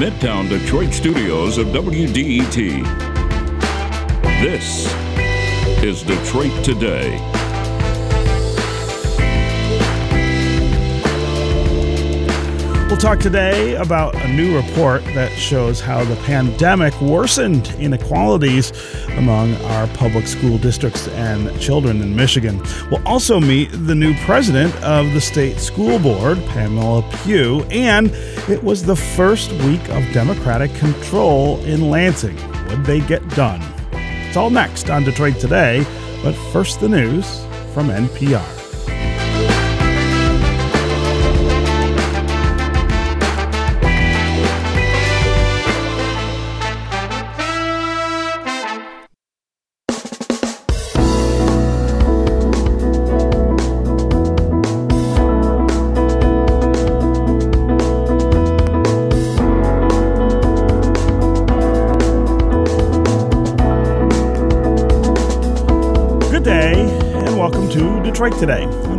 Midtown Detroit studios of WDET. This is Detroit Today. We'll talk today about a new report that shows how the pandemic worsened inequalities among our public school districts and children in Michigan. We'll also meet the new president of the state school board, Pamela Pugh, and it was the first week of Democratic control in Lansing. Would they get done? It's all next on Detroit Today, but first the news from NPR.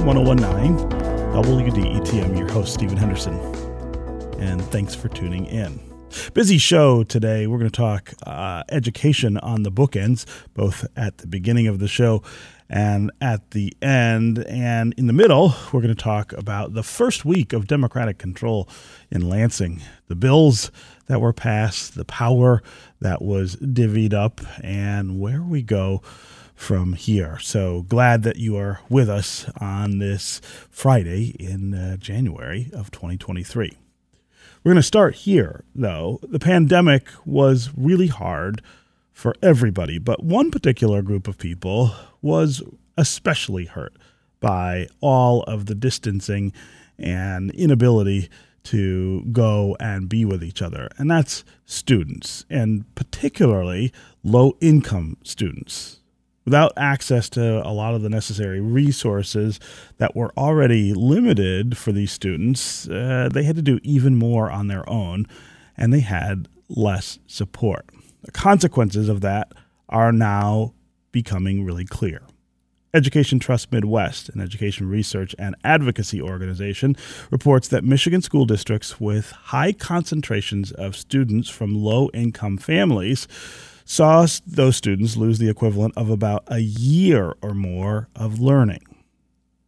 Today on 1019 WDET. I'm your host, Stephen Henderson, and thanks for tuning in. Busy show today. We're going to talk uh, education on the bookends, both at the beginning of the show and at the end. And in the middle, we're going to talk about the first week of Democratic control in Lansing, the bills that were passed, the power that was divvied up, and where we go from here. So glad that you are with us on this Friday in uh, January of 2023. We're going to start here, though. The pandemic was really hard for everybody, but one particular group of people was especially hurt by all of the distancing and inability to go and be with each other, and that's students, and particularly low income students without access to a lot of the necessary resources that were already limited for these students, uh, they had to do even more on their own and they had less support. The consequences of that are now becoming really clear. Education Trust Midwest, an education research and advocacy organization, reports that Michigan school districts with high concentrations of students from low income families saw those students lose the equivalent of about a year or more of learning.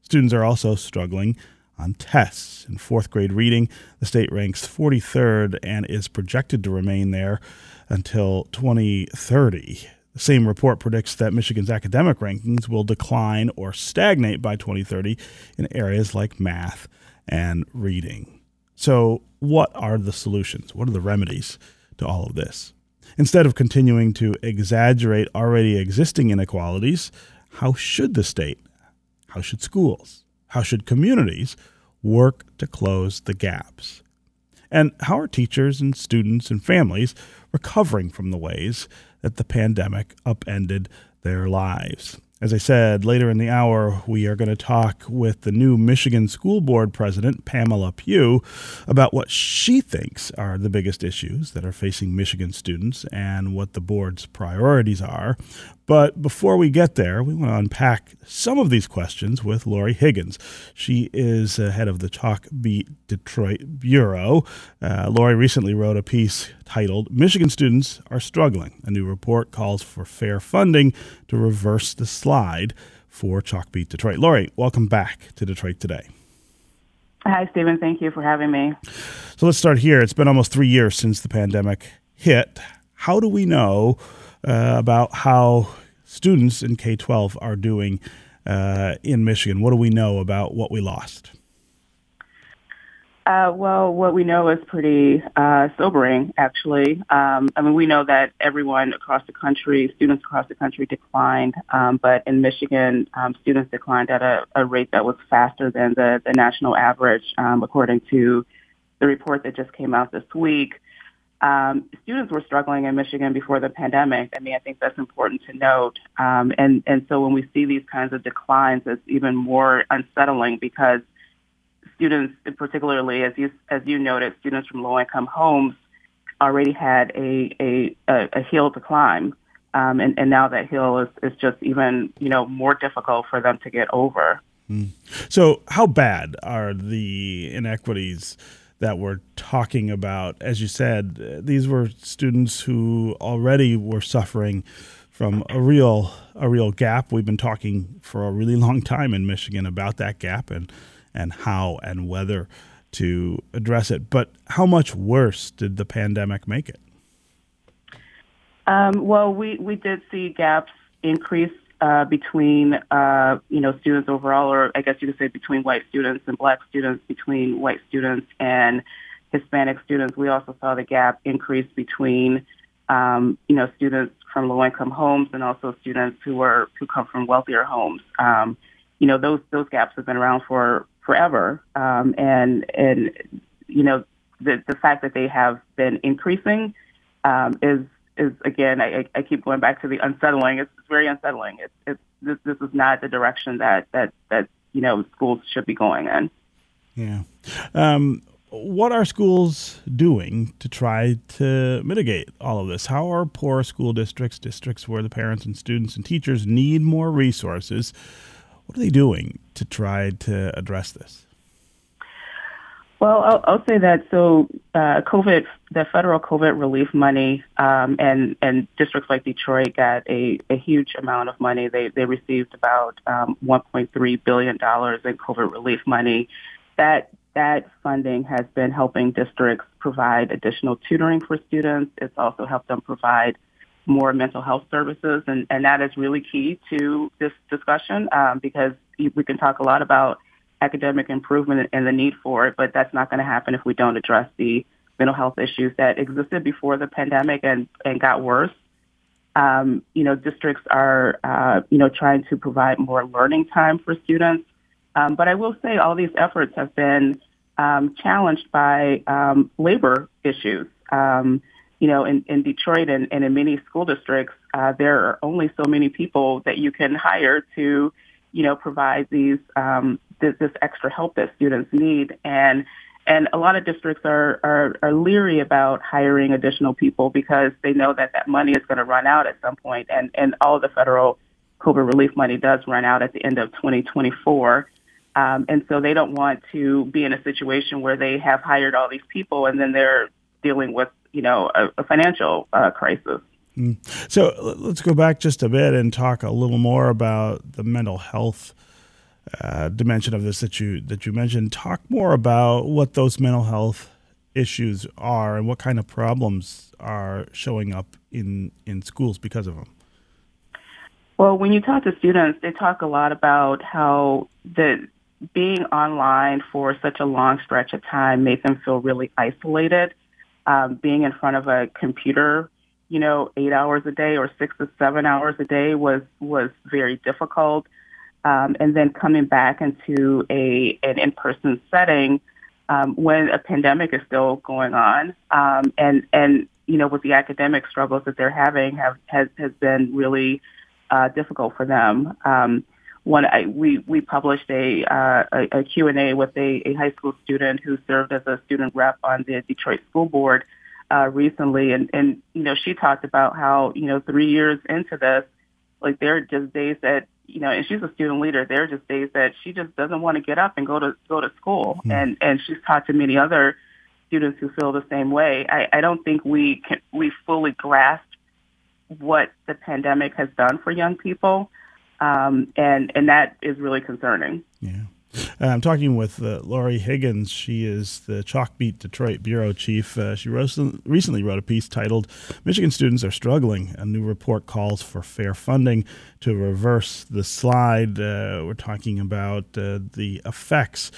Students are also struggling on tests. In fourth grade reading, the state ranks 43rd and is projected to remain there until 2030. The same report predicts that Michigan's academic rankings will decline or stagnate by 2030 in areas like math and reading. So, what are the solutions? What are the remedies to all of this? Instead of continuing to exaggerate already existing inequalities, how should the state, how should schools, how should communities work to close the gaps? And how are teachers and students and families recovering from the ways that the pandemic upended their lives? As I said, later in the hour, we are going to talk with the new Michigan School Board President, Pamela Pugh, about what she thinks are the biggest issues that are facing Michigan students and what the board's priorities are. But before we get there, we want to unpack some of these questions with Lori Higgins. She is uh, head of the Chalk Beat Detroit Bureau. Uh, Lori recently wrote a piece titled Michigan Students Are Struggling. A new report calls for fair funding to reverse the slide for Chalkbeat Detroit. Lori, welcome back to Detroit Today. Hi, Stephen. Thank you for having me. So let's start here. It's been almost three years since the pandemic hit. How do we know? Uh, about how students in K 12 are doing uh, in Michigan. What do we know about what we lost? Uh, well, what we know is pretty uh, sobering, actually. Um, I mean, we know that everyone across the country, students across the country declined, um, but in Michigan, um, students declined at a, a, rate that was faster than the, the national average, um, according to the report that just came out this week um, students were struggling in Michigan before the pandemic. I mean, I think that's important to note. Um, and, and so when we see these kinds of declines, it's even more unsettling because students, particularly as you, as you noted, students from low-income homes already had a, a, a, hill to climb. Um, and, and now that hill is, is just even, you know, more difficult for them to get over. Mm. So how bad are the inequities that we're talking about. As you said, these were students who already were suffering from a real a real gap. We've been talking for a really long time in Michigan about that gap and and how and whether to address it. But how much worse did the pandemic make it? Um, well, we, we did see gaps increase uh, between uh, you know students overall, or I guess you could say between white students and black students, between white students and Hispanic students. We also saw the gap increase between um, you know students from low income homes and also students who were who come from wealthier homes. Um, you know those those gaps have been around for forever, um, and and you know the the fact that they have been increasing um, is is again I, I keep going back to the unsettling. It's, it's very unsettling. It's, it's this this is not the direction that that that you know schools should be going in. Yeah. Um, what are schools doing to try to mitigate all of this? How are poor school districts, districts where the parents and students and teachers need more resources, what are they doing to try to address this? Well, I'll, I'll say that so uh, COVID, the federal COVID relief money, um, and and districts like Detroit got a, a huge amount of money. They they received about um, 1.3 billion dollars in COVID relief money. That that funding has been helping districts provide additional tutoring for students. It's also helped them provide more mental health services, and, and that is really key to this discussion um, because we can talk a lot about academic improvement and the need for it, but that's not going to happen if we don't address the mental health issues that existed before the pandemic and, and got worse. Um, you know, districts are, uh, you know, trying to provide more learning time for students um, but I will say all these efforts have been um, challenged by um, labor issues. Um, you know, in, in Detroit and, and in many school districts, uh, there are only so many people that you can hire to, you know, provide these um, this, this extra help that students need. And and a lot of districts are, are, are leery about hiring additional people because they know that that money is going to run out at some point, and and all the federal COVID relief money does run out at the end of 2024. Um, and so they don't want to be in a situation where they have hired all these people and then they're dealing with, you know, a, a financial uh, crisis. So let's go back just a bit and talk a little more about the mental health uh, dimension of this that you that you mentioned. Talk more about what those mental health issues are and what kind of problems are showing up in in schools because of them. Well, when you talk to students, they talk a lot about how the being online for such a long stretch of time made them feel really isolated. Um, being in front of a computer, you know, eight hours a day or six to seven hours a day was was very difficult. Um, and then coming back into a an in-person setting um, when a pandemic is still going on, um, and and you know, with the academic struggles that they're having, have has has been really uh, difficult for them. Um, I, we we published a uh, a, a Q and A with a, a high school student who served as a student rep on the Detroit School Board uh, recently, and and you know she talked about how you know three years into this, like there are just days that you know, and she's a student leader. There are just days that she just doesn't want to get up and go to go to school, mm. and and she's talked to many other students who feel the same way. I, I don't think we can we fully grasp what the pandemic has done for young people um, and and that is really concerning. Yeah. Uh, I'm talking with uh, Lori Higgins. She is the Chalkbeat Detroit bureau chief. Uh, she wrote, recently wrote a piece titled "Michigan Students Are Struggling." A new report calls for fair funding to reverse the slide. Uh, we're talking about uh, the effects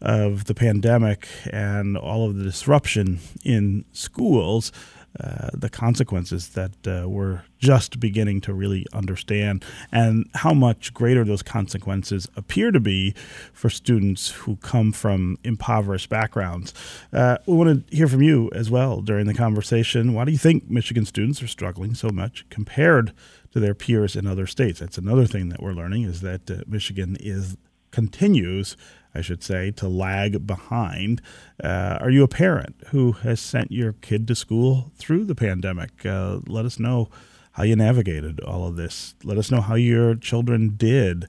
of the pandemic and all of the disruption in schools uh, the consequences that uh, we're just beginning to really understand, and how much greater those consequences appear to be for students who come from impoverished backgrounds. Uh, we want to hear from you as well during the conversation. Why do you think Michigan students are struggling so much compared to their peers in other states? That's another thing that we're learning is that uh, Michigan is continues I should say, to lag behind. Uh, are you a parent who has sent your kid to school through the pandemic? Uh, let us know how you navigated all of this. Let us know how your children did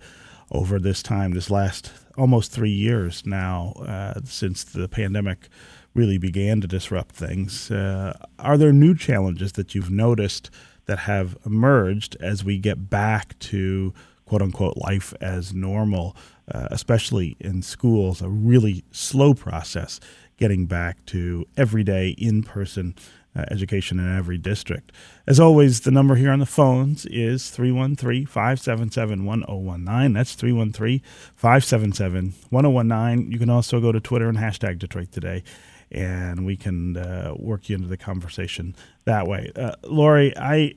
over this time, this last almost three years now uh, since the pandemic really began to disrupt things. Uh, are there new challenges that you've noticed that have emerged as we get back to quote unquote life as normal, uh, especially in schools? A really slow process getting back to everyday in person uh, education in every district. As always, the number here on the phones is 313 577 1019. That's 313 577 1019. You can also go to Twitter and hashtag Detroit Today, and we can uh, work you into the conversation that way. Uh, Lori, I.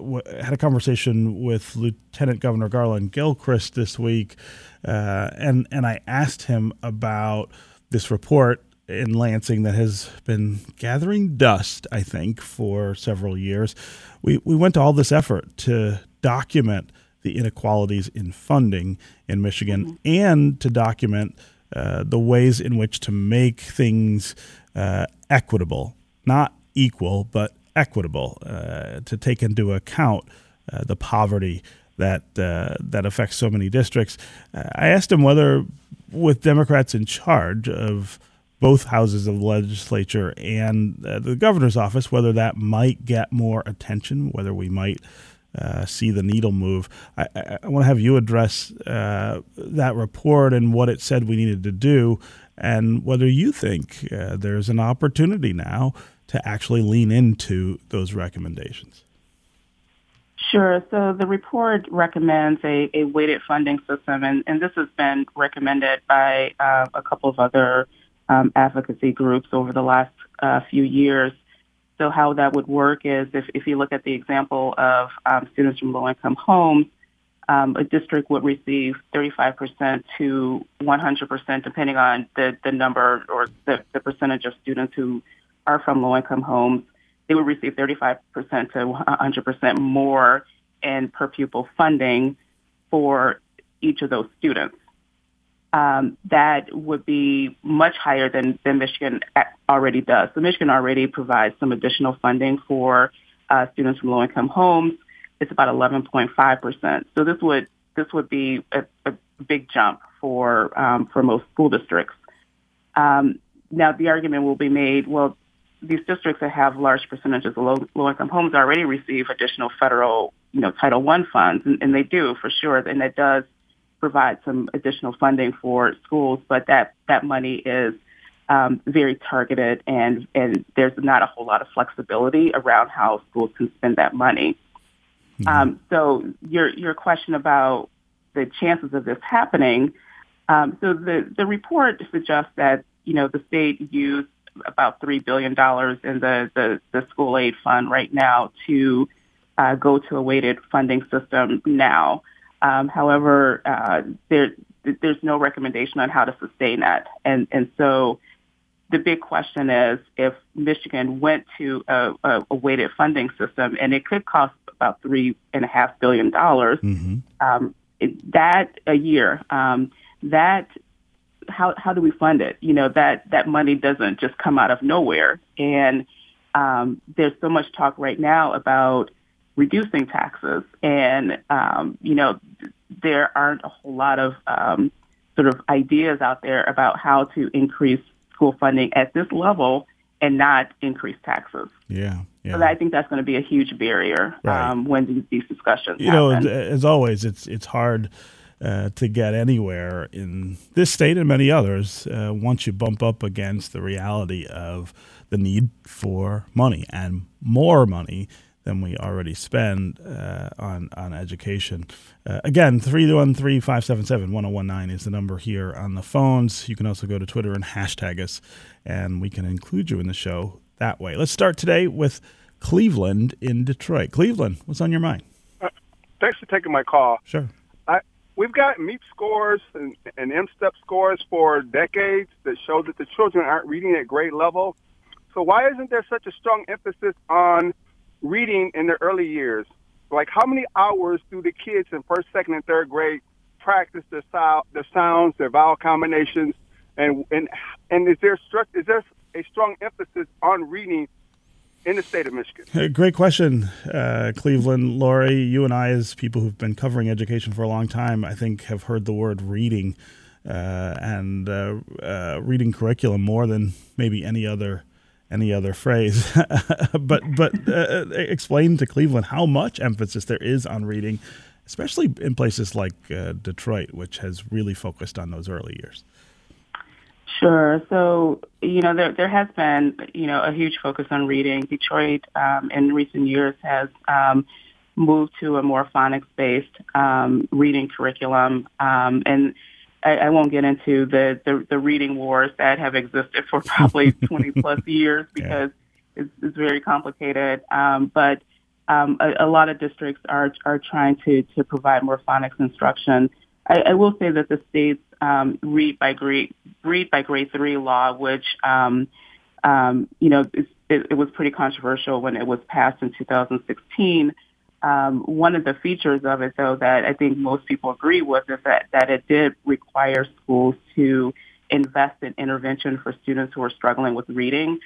W- had a conversation with Lieutenant Governor Garland Gilchrist this week, uh, and and I asked him about this report in Lansing that has been gathering dust, I think, for several years. We, we went to all this effort to document the inequalities in funding in Michigan mm-hmm. and to document uh, the ways in which to make things uh, equitable, not equal, but equitable, uh, to take into account uh, the poverty that uh, that affects so many districts. I asked him whether, with Democrats in charge of both houses of the legislature and uh, the governor's office, whether that might get more attention, whether we might uh, see the needle move. I, I, I want to have you address uh, that report and what it said we needed to do, and whether you think uh, there's an opportunity now to actually lean into those recommendations. Sure. So the report recommends a, a weighted funding system, and, and this has been recommended by uh, a couple of other um, advocacy groups over the last uh, few years. So how that would work is if, if you look at the example of um, students from low-income homes, um, a district would receive 35% to 100%, depending on the, the number or the, the percentage of students who are from low-income homes. They would receive 35% to 100% more in per pupil funding for each of those students um, that would be much higher than, than Michigan already does. So Michigan already provides some additional funding for uh, students from low-income homes. It's about 11.5%. So this would this would be a, a big jump for um, for most school districts. Um, now the argument will be made, well, these districts that have large percentages of low, low-income homes already receive additional federal, you know, Title I funds, and, and they do for sure, and it does provide some additional funding for schools, but that, that money is um, very targeted and, and there's not a whole lot of flexibility around how schools can spend that money. Mm-hmm. Um, so your, your question about the chances of this happening, um, so the, the report suggests that, you know, the state used about $3 billion in the, the, the school aid fund right now to uh, go to a weighted funding system now. Um, however, uh, there, there's no recommendation on how to sustain that. And, and so the big question is if Michigan went to a, a, a weighted funding system, and it could cost about three and a half billion dollars, mm-hmm. um, that a year, um, that how how do we fund it? You know that that money doesn't just come out of nowhere, and um, there's so much talk right now about reducing taxes. And, um, you know, there aren't a whole lot of um, sort of ideas out there about how to increase school funding at this level and not increase taxes. Yeah. Yeah. So I think that's going to be a huge barrier right. um, when these, these discussions. You happen. know, as always, it's it's hard uh, to get anywhere in this state and many others uh, once you bump up against the reality of the need for money and more money than we already spend uh, on on education. Uh, again, 313-577-1019 is the number here on the phones. You can also go to Twitter and hashtag us, and we can include you in the show that way. Let's start today with Cleveland in Detroit. Cleveland, what's on your mind? Uh, thanks for taking my call. Sure. We've got MEAP scores and, and M-STEP scores for decades that show that the children aren't reading at grade level. So why isn't there such a strong emphasis on – reading in the early years. Like how many hours do the kids in first, second, and third grade practice their their sounds, their vowel combinations, and and and is there is there a strong emphasis on reading in the state of Michigan? Great question, uh, Cleveland. Lori, you and I, as people who've been covering education for a long time, I think have heard the word reading uh, and uh, uh, reading curriculum more than maybe any other any other phrase. but but uh, explain to Cleveland how much emphasis there is on reading, especially in places like uh, Detroit, which has really focused on those early years. Sure. So, you know, there there has been, you know, a huge focus on reading. Detroit um, in recent years has um, moved to a more phonics-based um, reading curriculum, um, and I, I won't get into the, the, the reading wars that have existed for probably 20 plus years because yeah. it's, it's very complicated. Um, but um, a, a lot of districts are are trying to to provide more phonics instruction. I, I will say that the state's um, read by grade read by grade three law, which um, um, you know it, it was pretty controversial when it was passed in 2016. Um, one of the features of it, though, that I think most people agree with is that, that it did require schools to invest in intervention for students who are struggling with reading.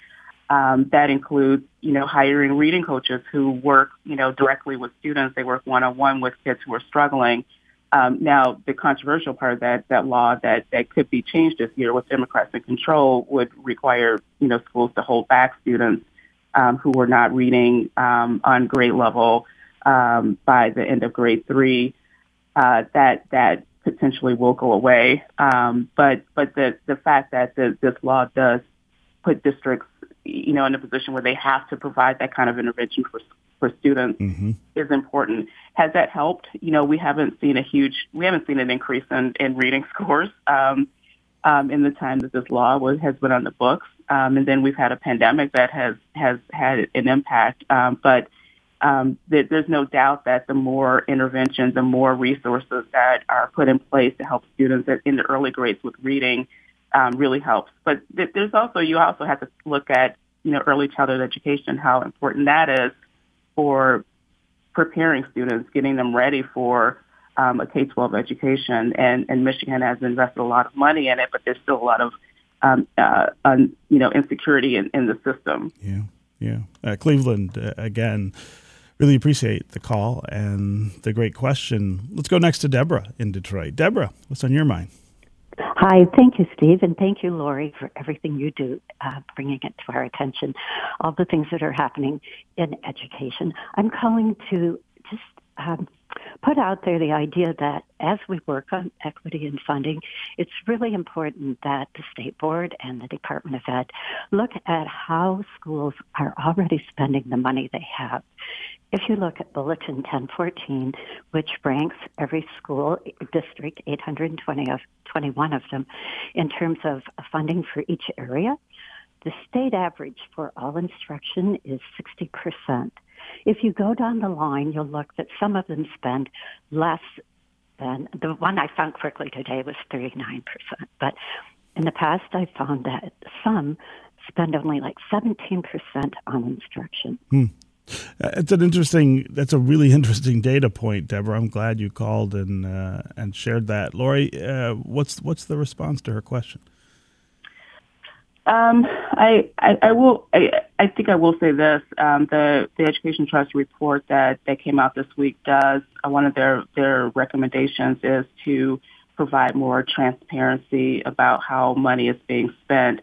Um, that includes, you know, hiring reading coaches who work, you know, directly with students. They work one-on-one with kids who are struggling. Um, now, the controversial part of that, that law that, that could be changed this year with Democrats in control would require, you know, schools to hold back students um, who were not reading um, on grade level um, by the end of grade three, uh, that that potentially will go away. Um, but but the the fact that the, this law does put districts, you know, in a position where they have to provide that kind of intervention for for students mm-hmm. is important. Has that helped? You know, we haven't seen a huge, we haven't seen an increase in, in reading scores um, um, in the time that this law was, has been on the books. Um, and then we've had a pandemic that has has had an impact. Um, but um, that there's no doubt that the more intervention, the more resources that are put in place to help students in the early grades with reading um, really helps. But there's also you also have to look at you know early childhood education, how important that is for preparing students, getting them ready for um, a K-12 education. And, and Michigan has invested a lot of money in it, but there's still a lot of um, uh, un, you know insecurity in, in the system. Yeah, yeah. Uh, Cleveland uh, again Really appreciate the call and the great question. Let's go next to Deborah in Detroit. Deborah, what's on your mind? Hi, thank you, Steve, and thank you, Lori, for everything you do, uh, bringing it to our attention, all the things that are happening in education. I'm calling to just um, put out there the idea that as we work on equity and funding, it's really important that the state board and the Department of Ed look at how schools are already spending the money they have. If you look at Bulletin 1014, which ranks every school district, 820 of 21 of them, in terms of funding for each area, the state average for all instruction is 60%. If you go down the line, you'll look that some of them spend less than the one I found quickly today was 39%. But in the past, I found that some spend only like 17% on instruction. Hmm. It's an interesting. That's a really interesting data point, Deborah. I'm glad you called and uh, and shared that. Lori, uh, what's what's the response to her question? Um, I, I, I will. I, I think I will say this. Um, the the Education Trust report that that came out this week does uh, one of their their recommendations is to provide more transparency about how money is being spent.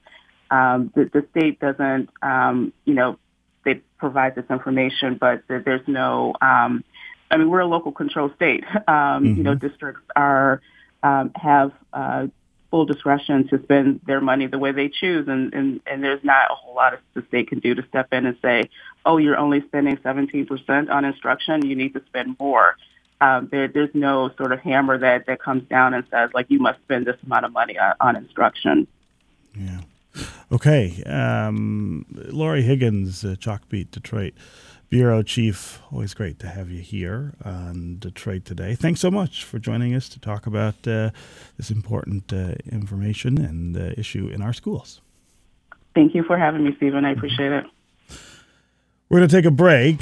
Um, the, the state doesn't, um, you know, they provide this information, but there's no. Um, I mean, we're a local control state. Um, mm-hmm. You know, districts are um, have uh, full discretion to spend their money the way they choose. And, and, and there's not a whole lot of the state can do to step in and say, oh, you're only spending 17% on instruction. You need to spend more. Um, there, there's no sort of hammer that, that comes down and says, like, you must spend this amount of money on, on instruction. Yeah. Okay. Um, Lori Higgins, uh, Chalkbeat, Detroit. Bureau Chief, always great to have you here on Detroit Today. Thanks so much for joining us to talk about uh, this important uh, information and uh, issue in our schools. Thank you for having me, Stephen. I appreciate it. We're going to take a break,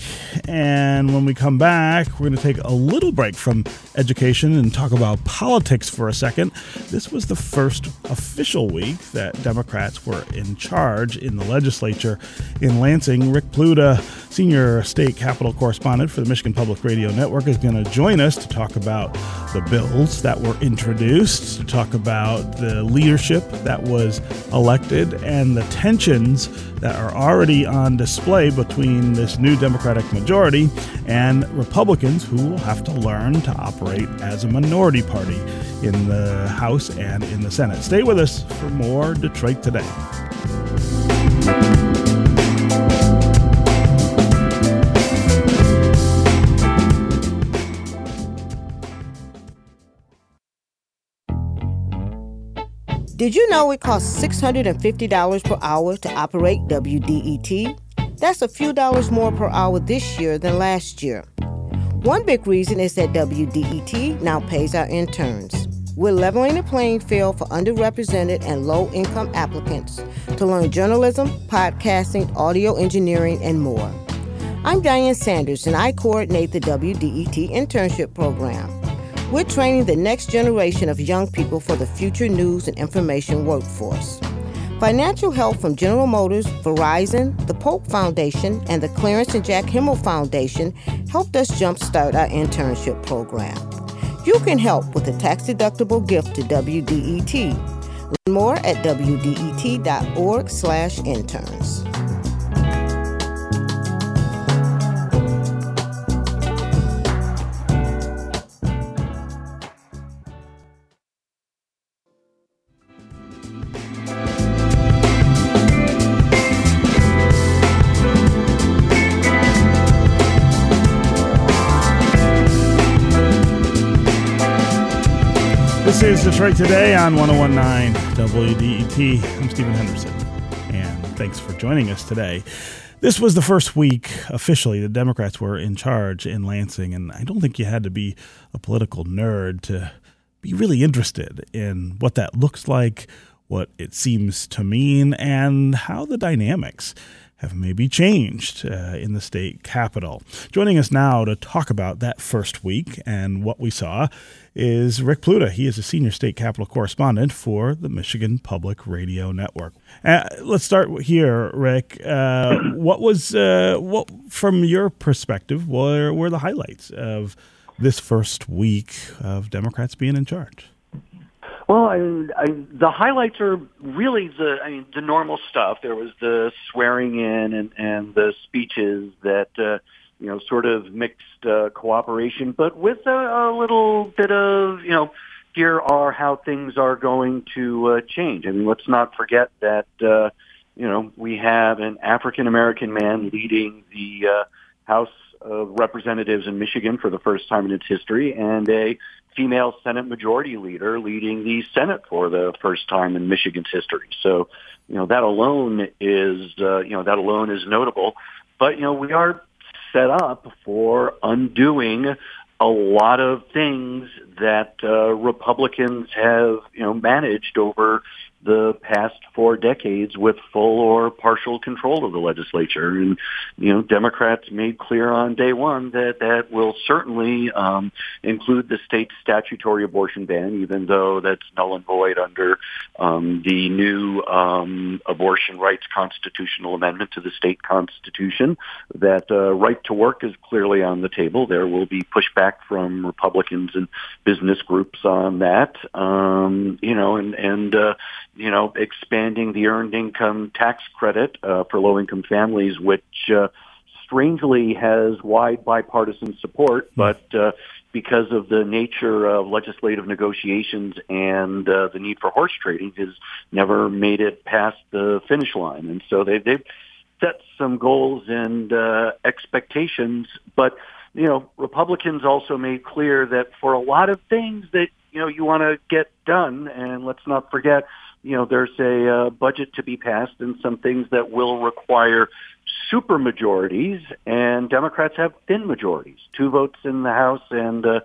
and when we come back, we're going to take a little break from education and talk about politics for a second. This was the first official week that Democrats were in charge in the legislature in Lansing. Rick Pluta, senior state capitol correspondent for the Michigan Public Radio Network, is going to join us to talk about the bills that were introduced, to talk about the leadership that was elected, and the tensions that are already on display between this new Democratic majority and Republicans who will have to learn to operate as a minority party in the House and in the Senate. Stay with us for more Detroit Today. Did you know it costs $650 per hour to operate WDET? That's a few dollars more per hour this year than last year. One big reason is that WDET now pays our interns. We're leveling the playing field for underrepresented and low income applicants to learn journalism, podcasting, audio engineering, and more. I'm Diane Sanders, and I coordinate the WDET internship program. We're training the next generation of young people for the future news and information workforce. Financial help from General Motors, Verizon, the Polk Foundation, and the Clarence and Jack Himmel Foundation helped us jumpstart our internship program. You can help with a tax-deductible gift to WDET. Learn more at wdet.org/interns. Is Detroit Today on 1019 WDET. I'm Stephen Henderson, and thanks for joining us today. This was the first week officially the Democrats were in charge in Lansing, and I don't think you had to be a political nerd to be really interested in what that looks like, what it seems to mean, and how the dynamics have maybe changed uh, in the state capital. Joining us now to talk about that first week and what we saw is Rick Pluta. He is a senior state capitol correspondent for the Michigan Public Radio Network. Uh, let's start here, Rick. Uh, what was uh, what from your perspective? Were were the highlights of this first week of Democrats being in charge? Well, I, I, the highlights are really the I mean the normal stuff. There was the swearing in and, and the speeches that uh, you know sort of mixed uh, cooperation, but with a, a little bit of you know here are how things are going to uh, change. I mean, let's not forget that uh, you know we have an African American man leading the uh, House of Representatives in Michigan for the first time in its history, and a female Senate Majority Leader leading the Senate for the first time in Michigan's history. So, you know, that alone is, uh, you know, that alone is notable. But, you know, we are set up for undoing a lot of things that uh, Republicans have, you know, managed over the past four decades with full or partial control of the legislature. And, you know, Democrats made clear on day one that that will certainly um, include the state statutory abortion ban, even though that's null and void under um, the new um, abortion rights constitutional amendment to the state constitution. That uh, right to work is clearly on the table. There will be pushback from Republicans and business groups on that. Um, you know, and, and, uh, you know, expanding the earned income tax credit uh, for low-income families, which uh, strangely has wide bipartisan support, hmm. but uh, because of the nature of legislative negotiations and uh, the need for horse trading, has never made it past the finish line. And so they, they've set some goals and uh, expectations, but you know, Republicans also made clear that for a lot of things that you know you want to get done, and let's not forget you know, there's a uh, budget to be passed and some things that will require super majorities, and Democrats have thin majorities, two votes in the House and uh,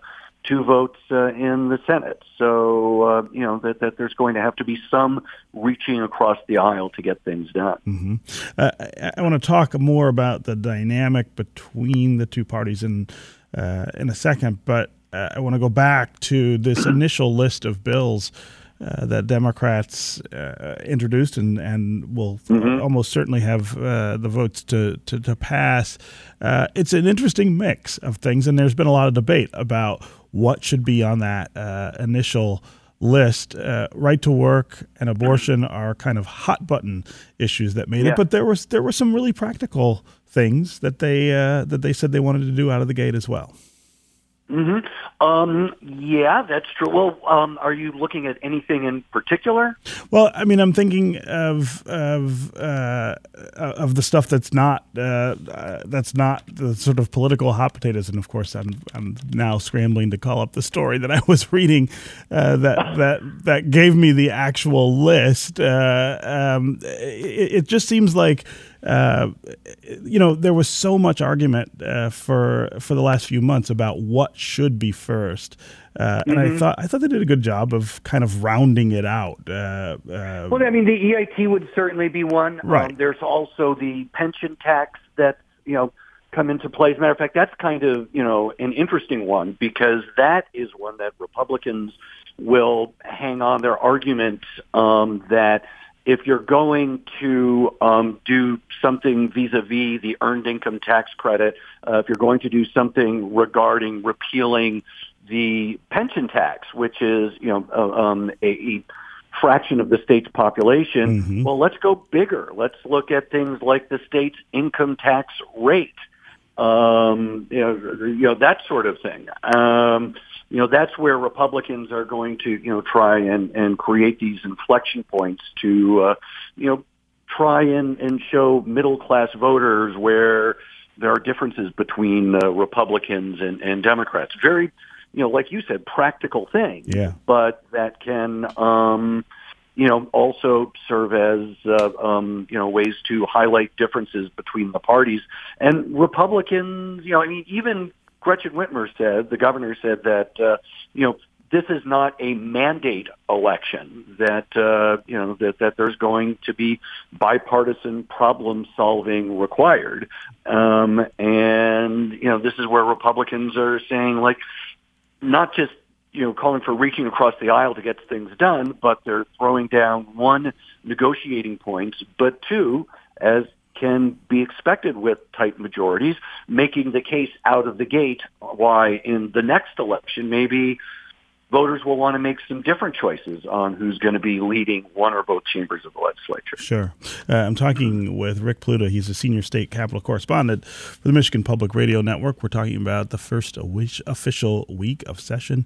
two votes uh, in the Senate. So, uh, you know, that, that there's going to have to be some reaching across the aisle to get things done. Mm-hmm. Uh, I, I want to talk more about the dynamic between the two parties in, uh, in a second, but uh, I want to go back to this initial list of bills. Uh, that Democrats uh, introduced and, and will mm-hmm. almost certainly have uh, the votes to, to, to pass. Uh, it's an interesting mix of things, and there's been a lot of debate about what should be on that uh, initial list. Uh, right to work and abortion are kind of hot button issues that made yeah. it, but there was there were some really practical things that they that they said they wanted to do out of the gate as well. Mm-hmm. Um, yeah, that's true. Well, um, are you looking at anything in particular? Well, I mean, I'm thinking of of uh, of the stuff that's not uh, uh, that's not the sort of political hot potatoes, and of course, I'm I'm now scrambling to call up the story that I was reading uh, that that that gave me the actual list. Uh, um, it, it just seems like uh, you know, there was so much argument uh, for for the last few months about what should be first, uh, and mm-hmm. I thought I thought they did a good job of kind of rounding it out. Uh, uh, well, I mean, the EIT would certainly be one. Right. Um, there's also the pension tax that you know come into play. As a matter of fact, that's kind of you know an interesting one because that is one that Republicans will hang on their argument um, that if you're going to um, do something vis-a-vis the earned income tax credit, uh, if you're going to do something regarding repealing the pension tax, which is you know uh, um, a, a fraction of the state's population, mm-hmm. well, let's go bigger. Let's look at things like the state's income tax rate, um, you know, you know that sort of thing. Um, you know, that's where Republicans are going to, you know, try and, and create these inflection points to, uh, you know, try and, and show middle class voters where there are differences between uh, Republicans and, and Democrats. Very, you know, like you said, practical thing. Yeah. But that can, um, you know, also serve as, uh, um, you know, ways to highlight differences between the parties. And Republicans, you know, I mean, even Gretchen Whitmer said, the governor said that, uh, you know, this is not a mandate election that uh, you know that that there's going to be bipartisan problem solving required. Um, and you know this is where Republicans are saying like not just you know calling for reaching across the aisle to get things done but they're throwing down one negotiating points but two as can be expected with tight majorities, making the case out of the gate why in the next election maybe voters will want to make some different choices on who's going to be leading one or both chambers of the legislature. Sure. Uh, I'm talking with Rick Pluta. He's a senior state capitol correspondent for the Michigan Public Radio Network. We're talking about the first official week of session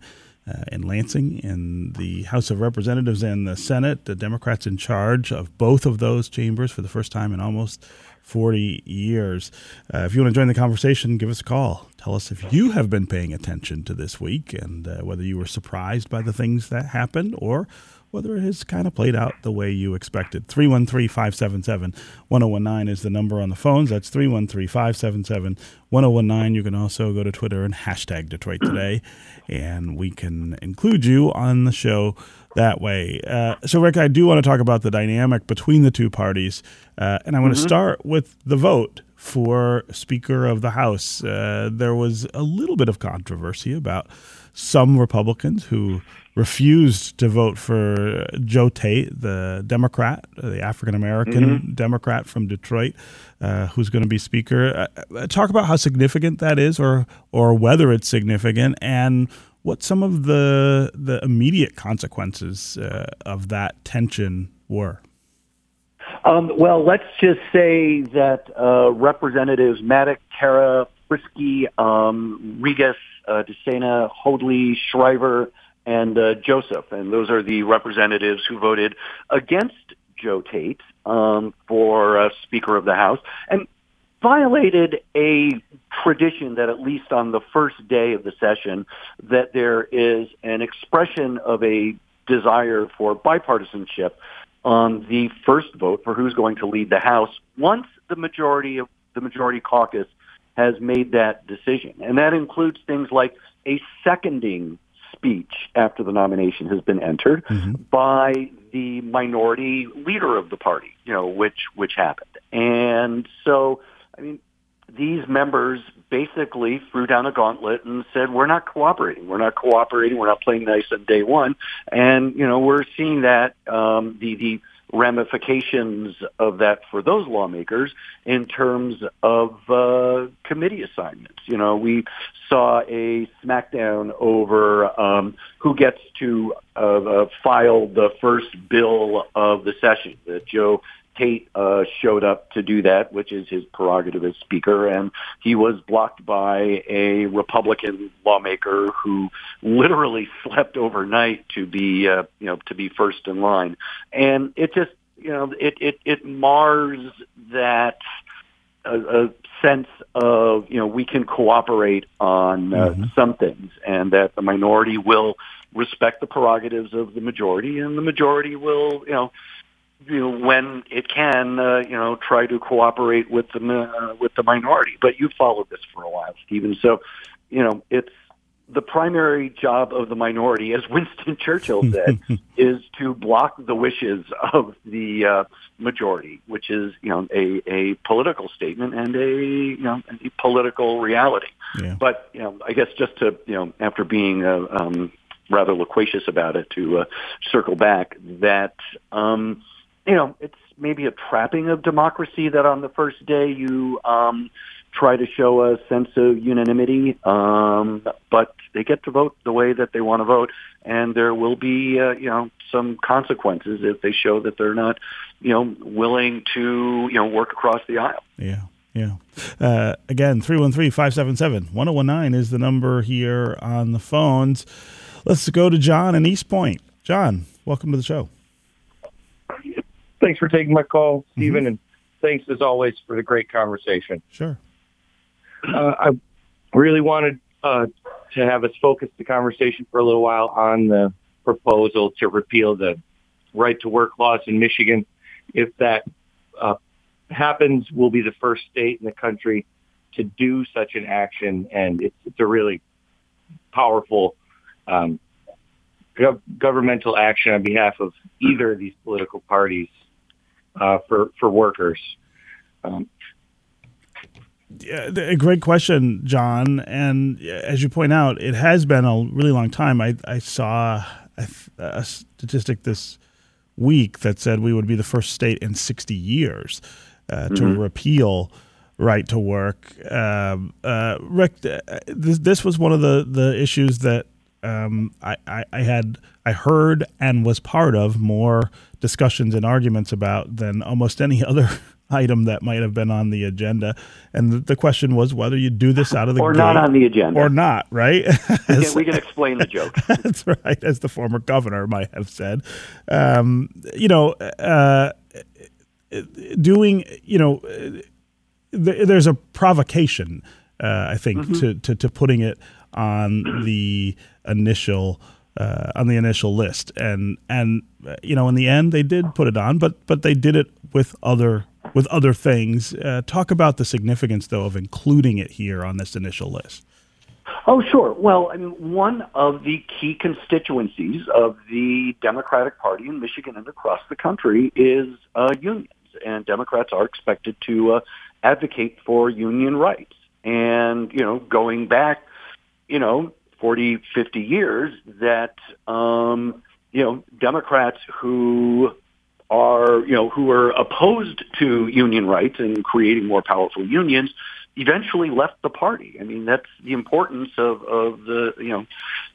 uh, in Lansing in the House of Representatives and the Senate. The Democrats in charge of both of those chambers for the first time in almost 40 years. Uh, if you want to join the conversation, give us a call. Tell us if you have been paying attention to this week and uh, whether you were surprised by the things that happened or whether it has kind of played out the way you expected. 313 577 1019 is the number on the phones. That's 313 577 1019. You can also go to Twitter and hashtag Detroit Today, and we can include you on the show that way. Uh, so, Rick, I do want to talk about the dynamic between the two parties, uh, and I want mm-hmm. to start with the vote for Speaker of the House. Uh, there was a little bit of controversy about some Republicans who refused to vote for Joe Tate, the Democrat, the African American mm-hmm. Democrat from Detroit, uh, who's going to be Speaker. Uh, uh, talk about how significant that is, or or whether it's significant, and what some of the the immediate consequences uh, of that tension were. Um, well, let's just say that uh, Representatives Maddock, Carra, Friske, um, Rigas, uh, DeSana, Hoadley, Schriver, and uh, Joseph, and those are the representatives who voted against Joe Tate um, for uh, Speaker of the House, and violated a tradition that at least on the first day of the session that there is an expression of a desire for bipartisanship on the first vote for who's going to lead the House once the majority of the majority caucus has made that decision. And that includes things like a seconding speech after the nomination has been entered mm-hmm. by the minority leader of the party, you know, which which happened. And so, I mean, these members basically threw down a gauntlet and said, "We're not cooperating. We're not cooperating. We're not playing nice on day one." And you know, we're seeing that um, the the ramifications of that for those lawmakers in terms of uh, committee assignments. You know, we saw a smackdown over um, who gets to uh, uh, file the first bill of the session. That Joe Tate uh, showed up to do that, which is his prerogative as Speaker, and he was blocked by a Republican lawmaker who literally slept overnight to be, uh, you know, to be first in line, and it just, you know, it it it mars that a, a sense of, you know, we can cooperate on uh, mm-hmm. some things, and that the minority will respect the prerogatives of the majority, and the majority will, you know you know, when it can, uh, you know, try to cooperate with the uh, with the minority. But you've followed this for a while, Stephen. So, you know, it's the primary job of the minority, as Winston Churchill said, is to block the wishes of the uh, majority, which is, you know, a, a political statement and a, you know, a political reality. Yeah. But, you know, I guess just to, you know, after being uh, um, rather loquacious about it, to uh, circle back, that um, you know, it's maybe a trapping of democracy that on the first day you um, try to show a sense of unanimity, um, but they get to vote the way that they want to vote, and there will be, uh, you know, some consequences if they show that they're not, you know, willing to, you know, work across the aisle. Yeah. Yeah. Uh, again, 313 577 1019 is the number here on the phones. Let's go to John in Eastpointe. John, welcome to the show thanks for taking my call, mm-hmm. Stephen, mm-hmm. and thanks as always for the great conversation. Sure. Uh, I really wanted uh, to have us focus the conversation for a little while on the proposal to repeal the right to work laws in Michigan. If that uh, happens, we'll be the first state in the country to do such an action, and it's, it's a really powerful um, gov- governmental action on behalf of either of these political parties uh, for for workers. Um, yeah, a great question, John. And as you point out, it has been a really long time. I, I saw a, a, statistic this week that said we would be the first state in 60 years uh, to mm-hmm. repeal right to work. Um, uh, Rick, uh, this, this was one of the, the issues that um, I, I, I, had I heard and was part of more discussions and arguments about than almost any other item that might have been on the agenda. And the, question was whether you do this out of the or not on the agenda or not, right? As, we, can, we, can, explain the joke. that's right, as the former governor might have said. Um, you know, uh, doing you know, there's a provocation. Uh, I think mm-hmm. to, to to putting it on the initial uh, on the initial list, and and you know in the end they did put it on, but but they did it with other with other things. Uh, talk about the significance though of including it here on this initial list. Oh, sure. Well, I mean, one of the key constituencies of the Democratic Party in Michigan and across the country is uh, unions, and Democrats are expected to uh, advocate for union rights. And you know, going back, you know, 40, 50 years that, um, you know, Democrats who are, you know, who are opposed to union rights and creating more powerful unions eventually left the party. I mean, that's the importance of, of the, you know,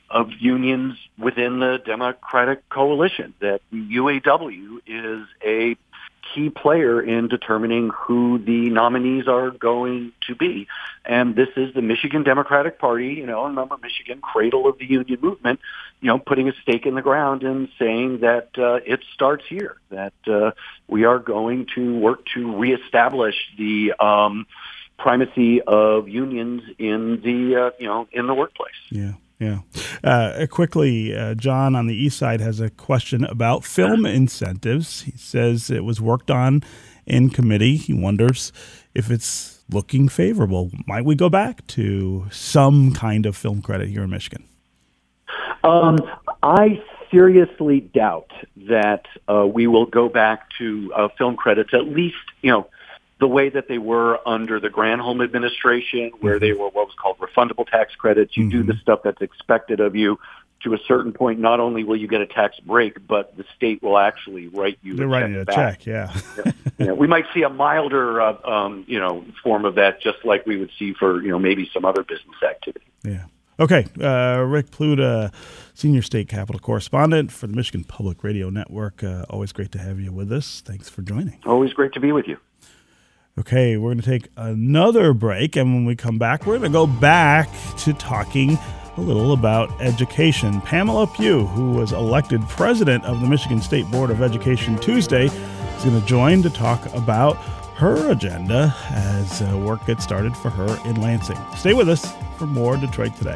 of unions within the Democratic coalition, that UAW is a key player in determining who the nominees are going to be. And this is the Michigan Democratic Party, you know, remember Michigan, cradle of the union movement, you know, putting a stake in the ground and saying that uh, it starts here, that uh, we are going to work to reestablish the um, primacy of unions in the, uh, you know, in the workplace. Yeah. Yeah. Uh, quickly, uh, John on the east side has a question about film incentives. He says it was worked on in committee. He wonders if it's looking favorable. Might we go back to some kind of film credit here in Michigan? Um, I seriously doubt that uh, we will go back to uh, film credits, at least, you know, the way that they were under the Granholm administration, where they were what was called refundable tax credits. You mm-hmm. do the stuff that's expected of you to a certain point. Not only will you get a tax break, but the state will actually write you. They're writing a check, yeah. yeah. we might see a milder, uh, um, you know, form of that, just like we would see for you know maybe some other business activity. Yeah. Okay, uh, Rick Pluta, senior state capitol correspondent for the Michigan Public Radio Network. Uh, always great to have you with us. Thanks for joining. Always great to be with you. Okay, we're going to take another break, and when we come back, we're going to go back to talking a little about education. Pamela Pugh, who was elected president of the Michigan State Board of Education Tuesday, is going to join to talk about her agenda as uh, work gets started for her in Lansing. Stay with us for more Detroit Today.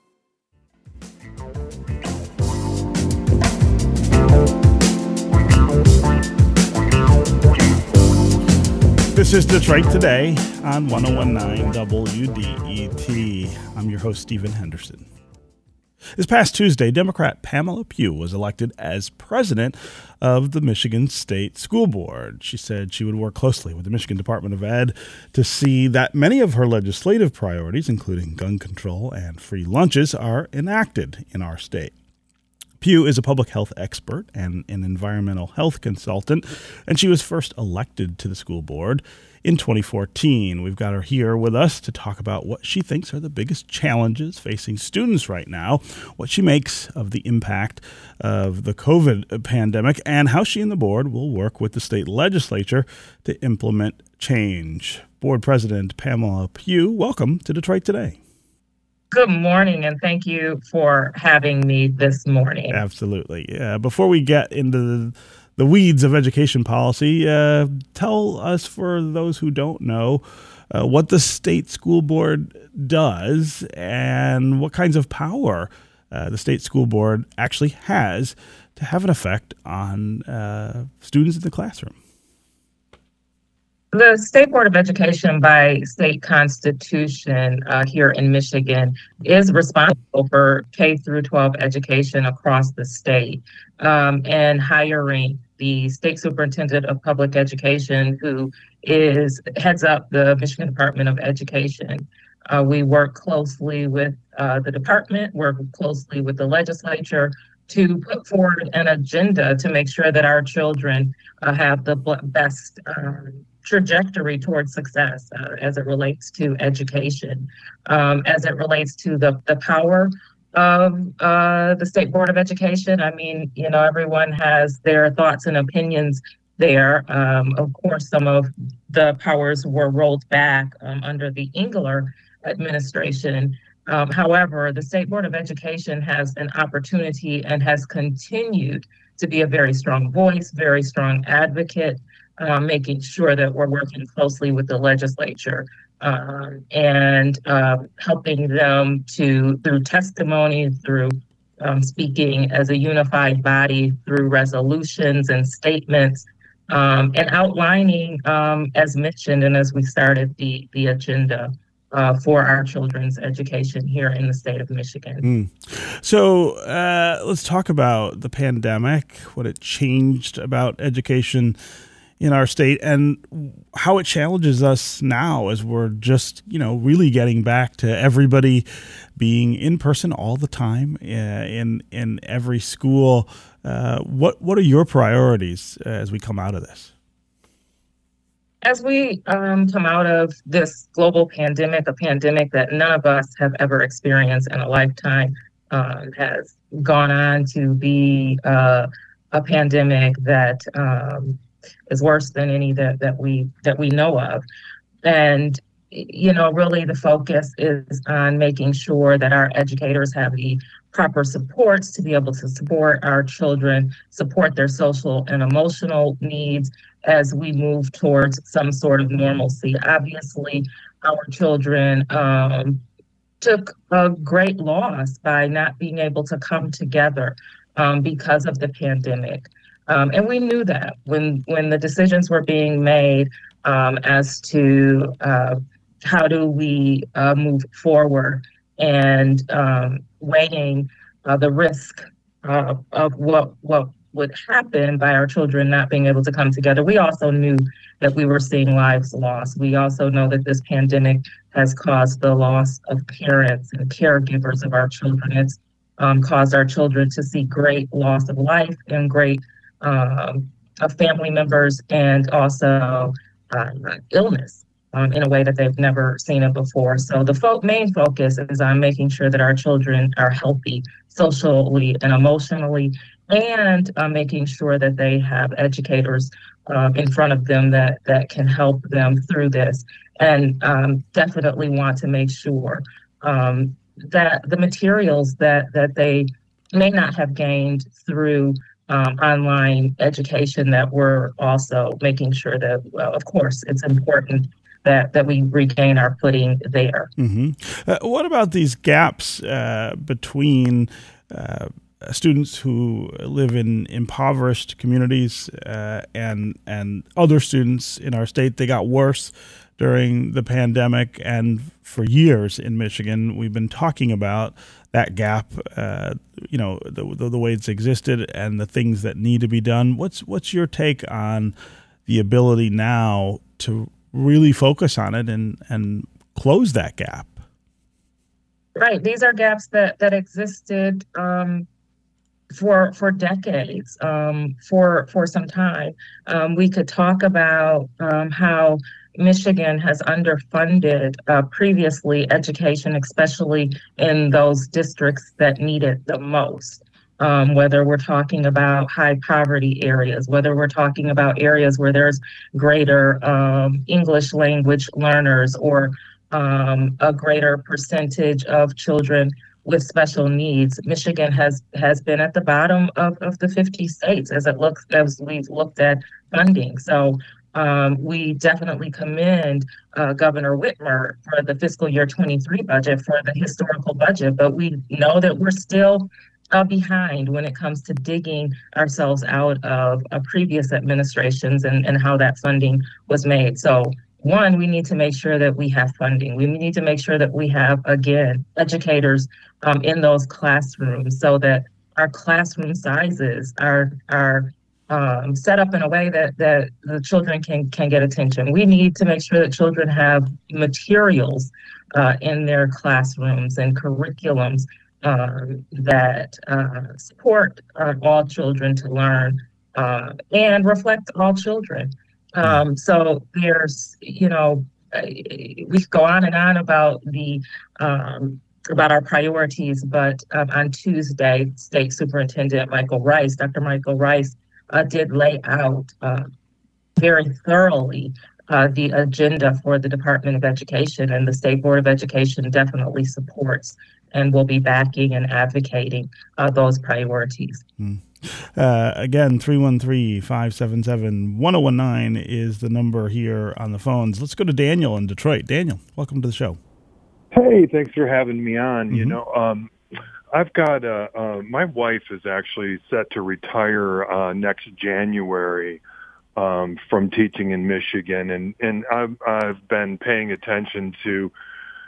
This is Detroit Today on 1019 WDET. I'm your host, Stephen Henderson. This past Tuesday, Democrat Pamela Pugh was elected as president of the Michigan State School Board. She said she would work closely with the Michigan Department of Ed to see that many of her legislative priorities, including gun control and free lunches, are enacted in our state. Pugh is a public health expert and an environmental health consultant, and she was first elected to the school board in 2014. We've got her here with us to talk about what she thinks are the biggest challenges facing students right now, what she makes of the impact of the COVID pandemic, and how she and the board will work with the state legislature to implement change. Board President Pamela Pugh, welcome to Detroit Today. Good morning, and thank you for having me this morning. Absolutely. Yeah. Before we get into the, the weeds of education policy, uh, tell us, for those who don't know, uh, what the state school board does and what kinds of power uh, the state school board actually has to have an effect on uh, students in the classroom. The State Board of Education, by state constitution uh, here in Michigan, is responsible for K through 12 education across the state um, and hiring the state superintendent of public education, who is heads up the Michigan Department of Education. Uh, we work closely with uh, the department, work closely with the legislature to put forward an agenda to make sure that our children uh, have the best um, trajectory towards success uh, as it relates to education, um, as it relates to the, the power of uh, the State Board of Education. I mean, you know, everyone has their thoughts and opinions there. Um, of course, some of the powers were rolled back um, under the Engler administration. Um, however, the State Board of Education has an opportunity and has continued to be a very strong voice, very strong advocate uh, making sure that we're working closely with the legislature um, and uh, helping them to, through testimony, through um, speaking as a unified body, through resolutions and statements, um, and outlining, um, as mentioned and as we started the, the agenda. Uh, for our children's education here in the state of Michigan. Mm. So uh, let's talk about the pandemic, what it changed about education in our state and how it challenges us now as we're just you know really getting back to everybody being in person all the time uh, in in every school. Uh, what what are your priorities as we come out of this? As we um, come out of this global pandemic a pandemic that none of us have ever experienced in a lifetime um, has gone on to be uh, a pandemic that um, is worse than any that, that we that we know of. And you know, really the focus is on making sure that our educators have the proper supports to be able to support our children, support their social and emotional needs as we move towards some sort of normalcy. Obviously, our children um, took a great loss by not being able to come together um, because of the pandemic. Um, and we knew that when when the decisions were being made um, as to uh, how do we uh, move forward and um, weighing uh, the risk uh, of what what would happen by our children not being able to come together. We also knew that we were seeing lives lost. We also know that this pandemic has caused the loss of parents and caregivers of our children. It's um, caused our children to see great loss of life and great um, of family members and also uh, illness um, in a way that they've never seen it before. So the fo- main focus is on making sure that our children are healthy socially and emotionally, and uh, making sure that they have educators uh, in front of them that that can help them through this. And um, definitely want to make sure um, that the materials that that they may not have gained through um, online education that we're also making sure that, well, of course, it's important that, that we regain our footing there. Mm-hmm. Uh, what about these gaps uh, between uh, students who live in impoverished communities uh, and and other students in our state? They got worse during the pandemic, and for years in Michigan, we've been talking about that gap, uh, you know, the, the, the, way it's existed and the things that need to be done. What's what's your take on the ability now to really focus on it and and close that gap? Right. These are gaps that that existed um, for for decades, um, for for some time. Um, we could talk about um, how Michigan has underfunded uh, previously education, especially in those districts that need it the most. Um, whether we're talking about high poverty areas, whether we're talking about areas where there's greater um, English language learners or um, a greater percentage of children with special needs. Michigan has has been at the bottom of, of the 50 states as it looks as we've looked at funding. So um, we definitely commend uh, Governor Whitmer for the fiscal year 23 budget, for the historical budget, but we know that we're still uh, behind when it comes to digging ourselves out of uh, previous administrations and, and how that funding was made. So, one, we need to make sure that we have funding. We need to make sure that we have, again, educators um, in those classrooms so that our classroom sizes are, are um, set up in a way that that the children can can get attention. We need to make sure that children have materials uh, in their classrooms and curriculums um, that uh, support uh, all children to learn uh, and reflect all children. Um, so there's, you know, uh, we go on and on about the um, about our priorities, but um, on Tuesday, State Superintendent Michael Rice, Dr. Michael Rice, uh, did lay out uh, very thoroughly uh, the agenda for the Department of Education, and the State Board of Education definitely supports and will be backing and advocating uh, those priorities. Mm. Uh, again, 313 577 1019 is the number here on the phones. Let's go to Daniel in Detroit. Daniel, welcome to the show. Hey, thanks for having me on. Mm-hmm. You know, um, I've got uh, uh, my wife is actually set to retire uh, next January um, from teaching in Michigan, and and I've I've been paying attention to,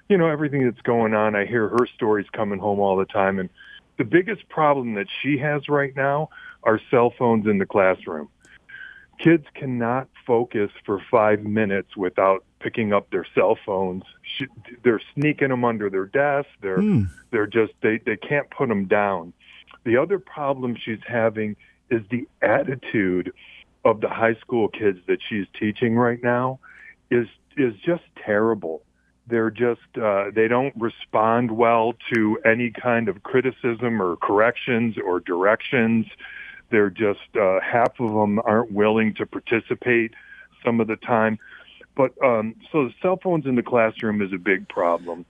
you know, everything that's going on. I hear her stories coming home all the time, and the biggest problem that she has right now are cell phones in the classroom. Kids cannot focus for five minutes without picking up their cell phones. They're sneaking them under their desk. They're mm. they're just they they can't put them down. The other problem she's having is the attitude of the high school kids that she's teaching right now is is just terrible. They're just uh, they don't respond well to any kind of criticism or corrections or directions. They're just uh, half of them aren't willing to participate some of the time But um, so the cell phones in the classroom is a big problem.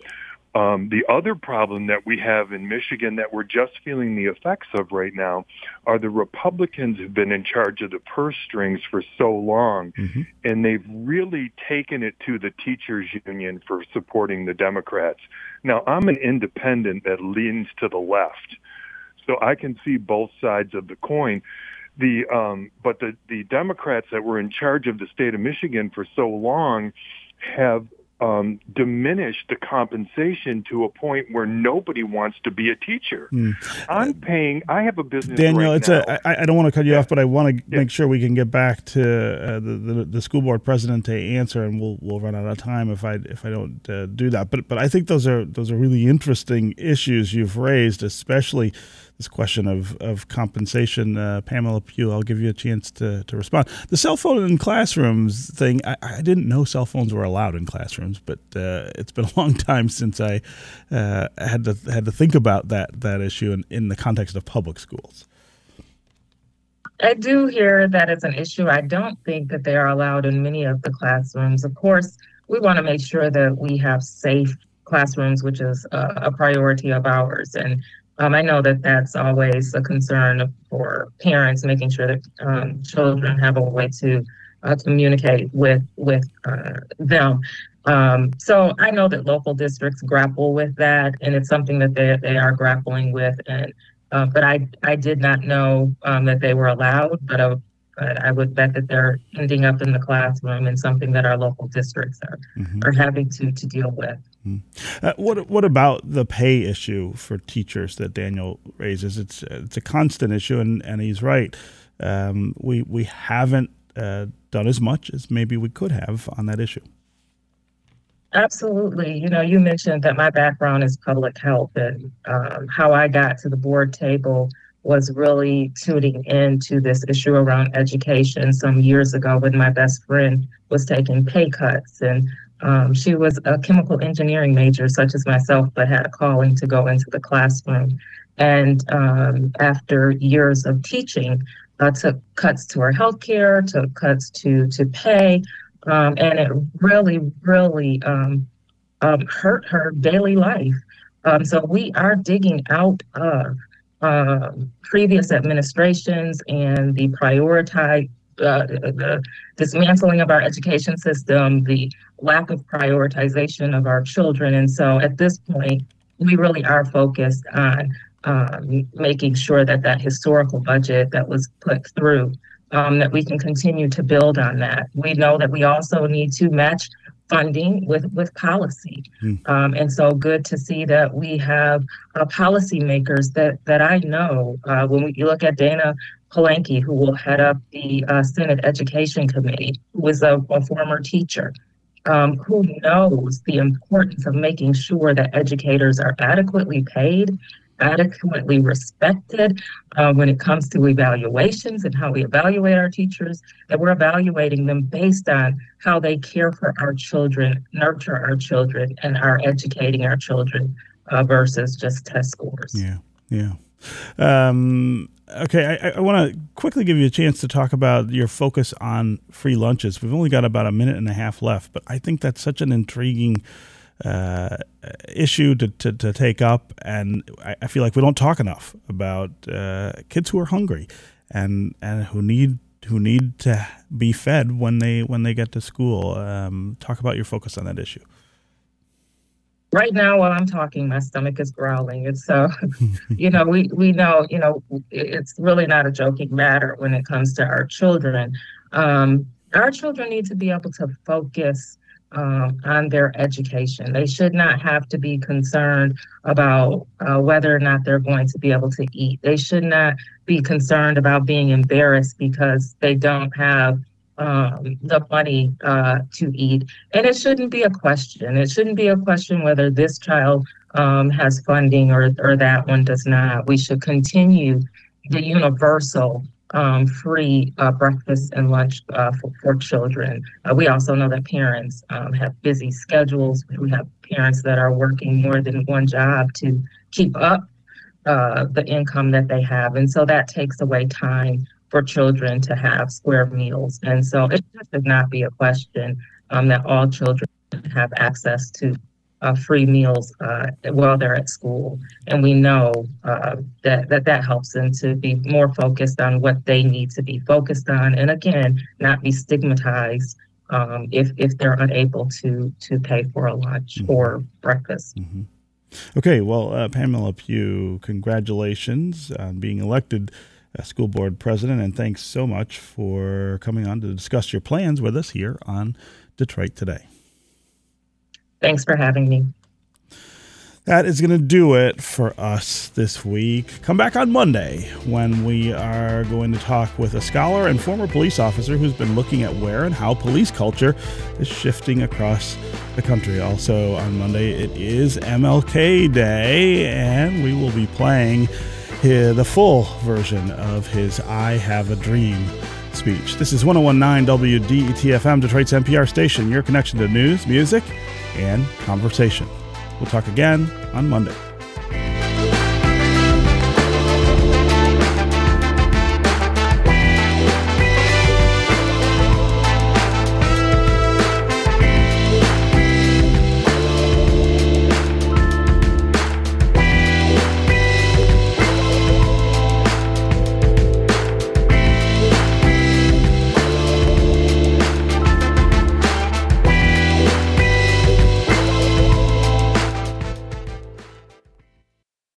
Um, the other problem that we have in Michigan that we're just feeling the effects of right now are the Republicans have been in charge of the purse strings for so long, mm-hmm. and they've really taken it to the teachers union for supporting the Democrats. Now, I'm an independent that leans to the left, so I can see both sides of the coin. The um, but the the Democrats that were in charge of the state of Michigan for so long have um, diminish the compensation to a point where nobody wants to be a teacher. Mm. I'm paying. I have a business. Daniel, right it's now. a. I, I don't want to cut you yeah. off, but I want to yeah. make sure we can get back to uh, the, the, the school board president to answer, and we'll we'll run out of time if I if I don't uh, do that. But but I think those are those are really interesting issues you've raised, especially this question of, of compensation. Uh, Pamela Pugh, I'll give you a chance to, to respond. The cell phone in classrooms thing, I, I didn't know cell phones were allowed in classrooms, but uh, it's been a long time since I uh, had to had to think about that that issue in, in the context of public schools. I do hear that it's an issue. I don't think that they are allowed in many of the classrooms. Of course, we want to make sure that we have safe classrooms, which is a, a priority of ours. And um, I know that that's always a concern for parents, making sure that um, children have a way to uh, communicate with with uh, them. Um, so I know that local districts grapple with that, and it's something that they they are grappling with. And uh, but I I did not know um, that they were allowed, but I, but I would bet that they're ending up in the classroom and something that our local districts are mm-hmm. are having to to deal with. Mm-hmm. Uh, what what about the pay issue for teachers that Daniel raises? It's it's a constant issue, and, and he's right. Um, we we haven't uh, done as much as maybe we could have on that issue. Absolutely. You know, you mentioned that my background is public health, and um, how I got to the board table was really tuning into this issue around education some years ago when my best friend was taking pay cuts and um, she was a chemical engineering major, such as myself, but had a calling to go into the classroom. And um, after years of teaching, uh, took cuts to her health care, took cuts to to pay, um, and it really, really um, um, hurt her daily life. Um, so we are digging out of previous administrations and the prioritized uh, the dismantling of our education system, the lack of prioritization of our children. And so at this point, we really are focused on um, making sure that that historical budget that was put through, um, that we can continue to build on that. We know that we also need to match funding with with policy, mm. um, and so good to see that we have uh, policymakers that that I know. Uh, when we look at Dayna Polehanki, who will head up the uh, Senate Education Committee, who is a, a former teacher, um, who knows the importance of making sure that educators are adequately paid, adequately respected uh, when it comes to evaluations and how we evaluate our teachers, that we're evaluating them based on how they care for our children, nurture our children, and are educating our children uh, versus just test scores. Yeah, yeah. Um, okay, I, I want to quickly give you a chance to talk about your focus on free lunches. We've only got about a minute and a half left, but I think that's such an intriguing uh, issue to, to, to, take up, and I, I, feel like we don't talk enough about uh, kids who are hungry and and who need who need to be fed when they when they get to school. Um, talk about your focus on that issue right now while I'm talking, my stomach is growling. And so, you know, we, we know, you know, it's really not a joking matter when it comes to our children. Um, our children need to be able to focus um, on their education. They should not have to be concerned about uh, whether or not they're going to be able to eat. They should not be concerned about being embarrassed because they don't have um, the money uh, to eat. And it shouldn't be a question. It shouldn't be a question whether this child um, has funding or, or that one does not. We should continue the universal um, free uh, breakfast and lunch uh, for, for children. Uh, we also know that parents um, have busy schedules. We have parents that are working more than one job to keep up uh, the income that they have. And so that takes away time for children to have square meals. And so it should not be a question um, that all children have access to uh, free meals uh, while they're at school. And we know uh, that, that that helps them to be more focused on what they need to be focused on. And again, not be stigmatized um, if, if they're unable to, to pay for a lunch mm-hmm. or breakfast. Mm-hmm. Okay, well, uh, Pamela Pugh, congratulations on being elected school board president, and thanks so much for coming on to discuss your plans with us here on Detroit Today. Thanks for having me. That is going to do it for us this week. Come back on Monday when we are going to talk with a scholar and former police officer who's been looking at where and how police culture is shifting across the country. Also, on Monday, it is MLK Day, and we will be playing the full version of his I Have a Dream speech. This is 1019 WDETFM, Detroit's NPR station, your connection to news, music, and conversation. We'll talk again on Monday.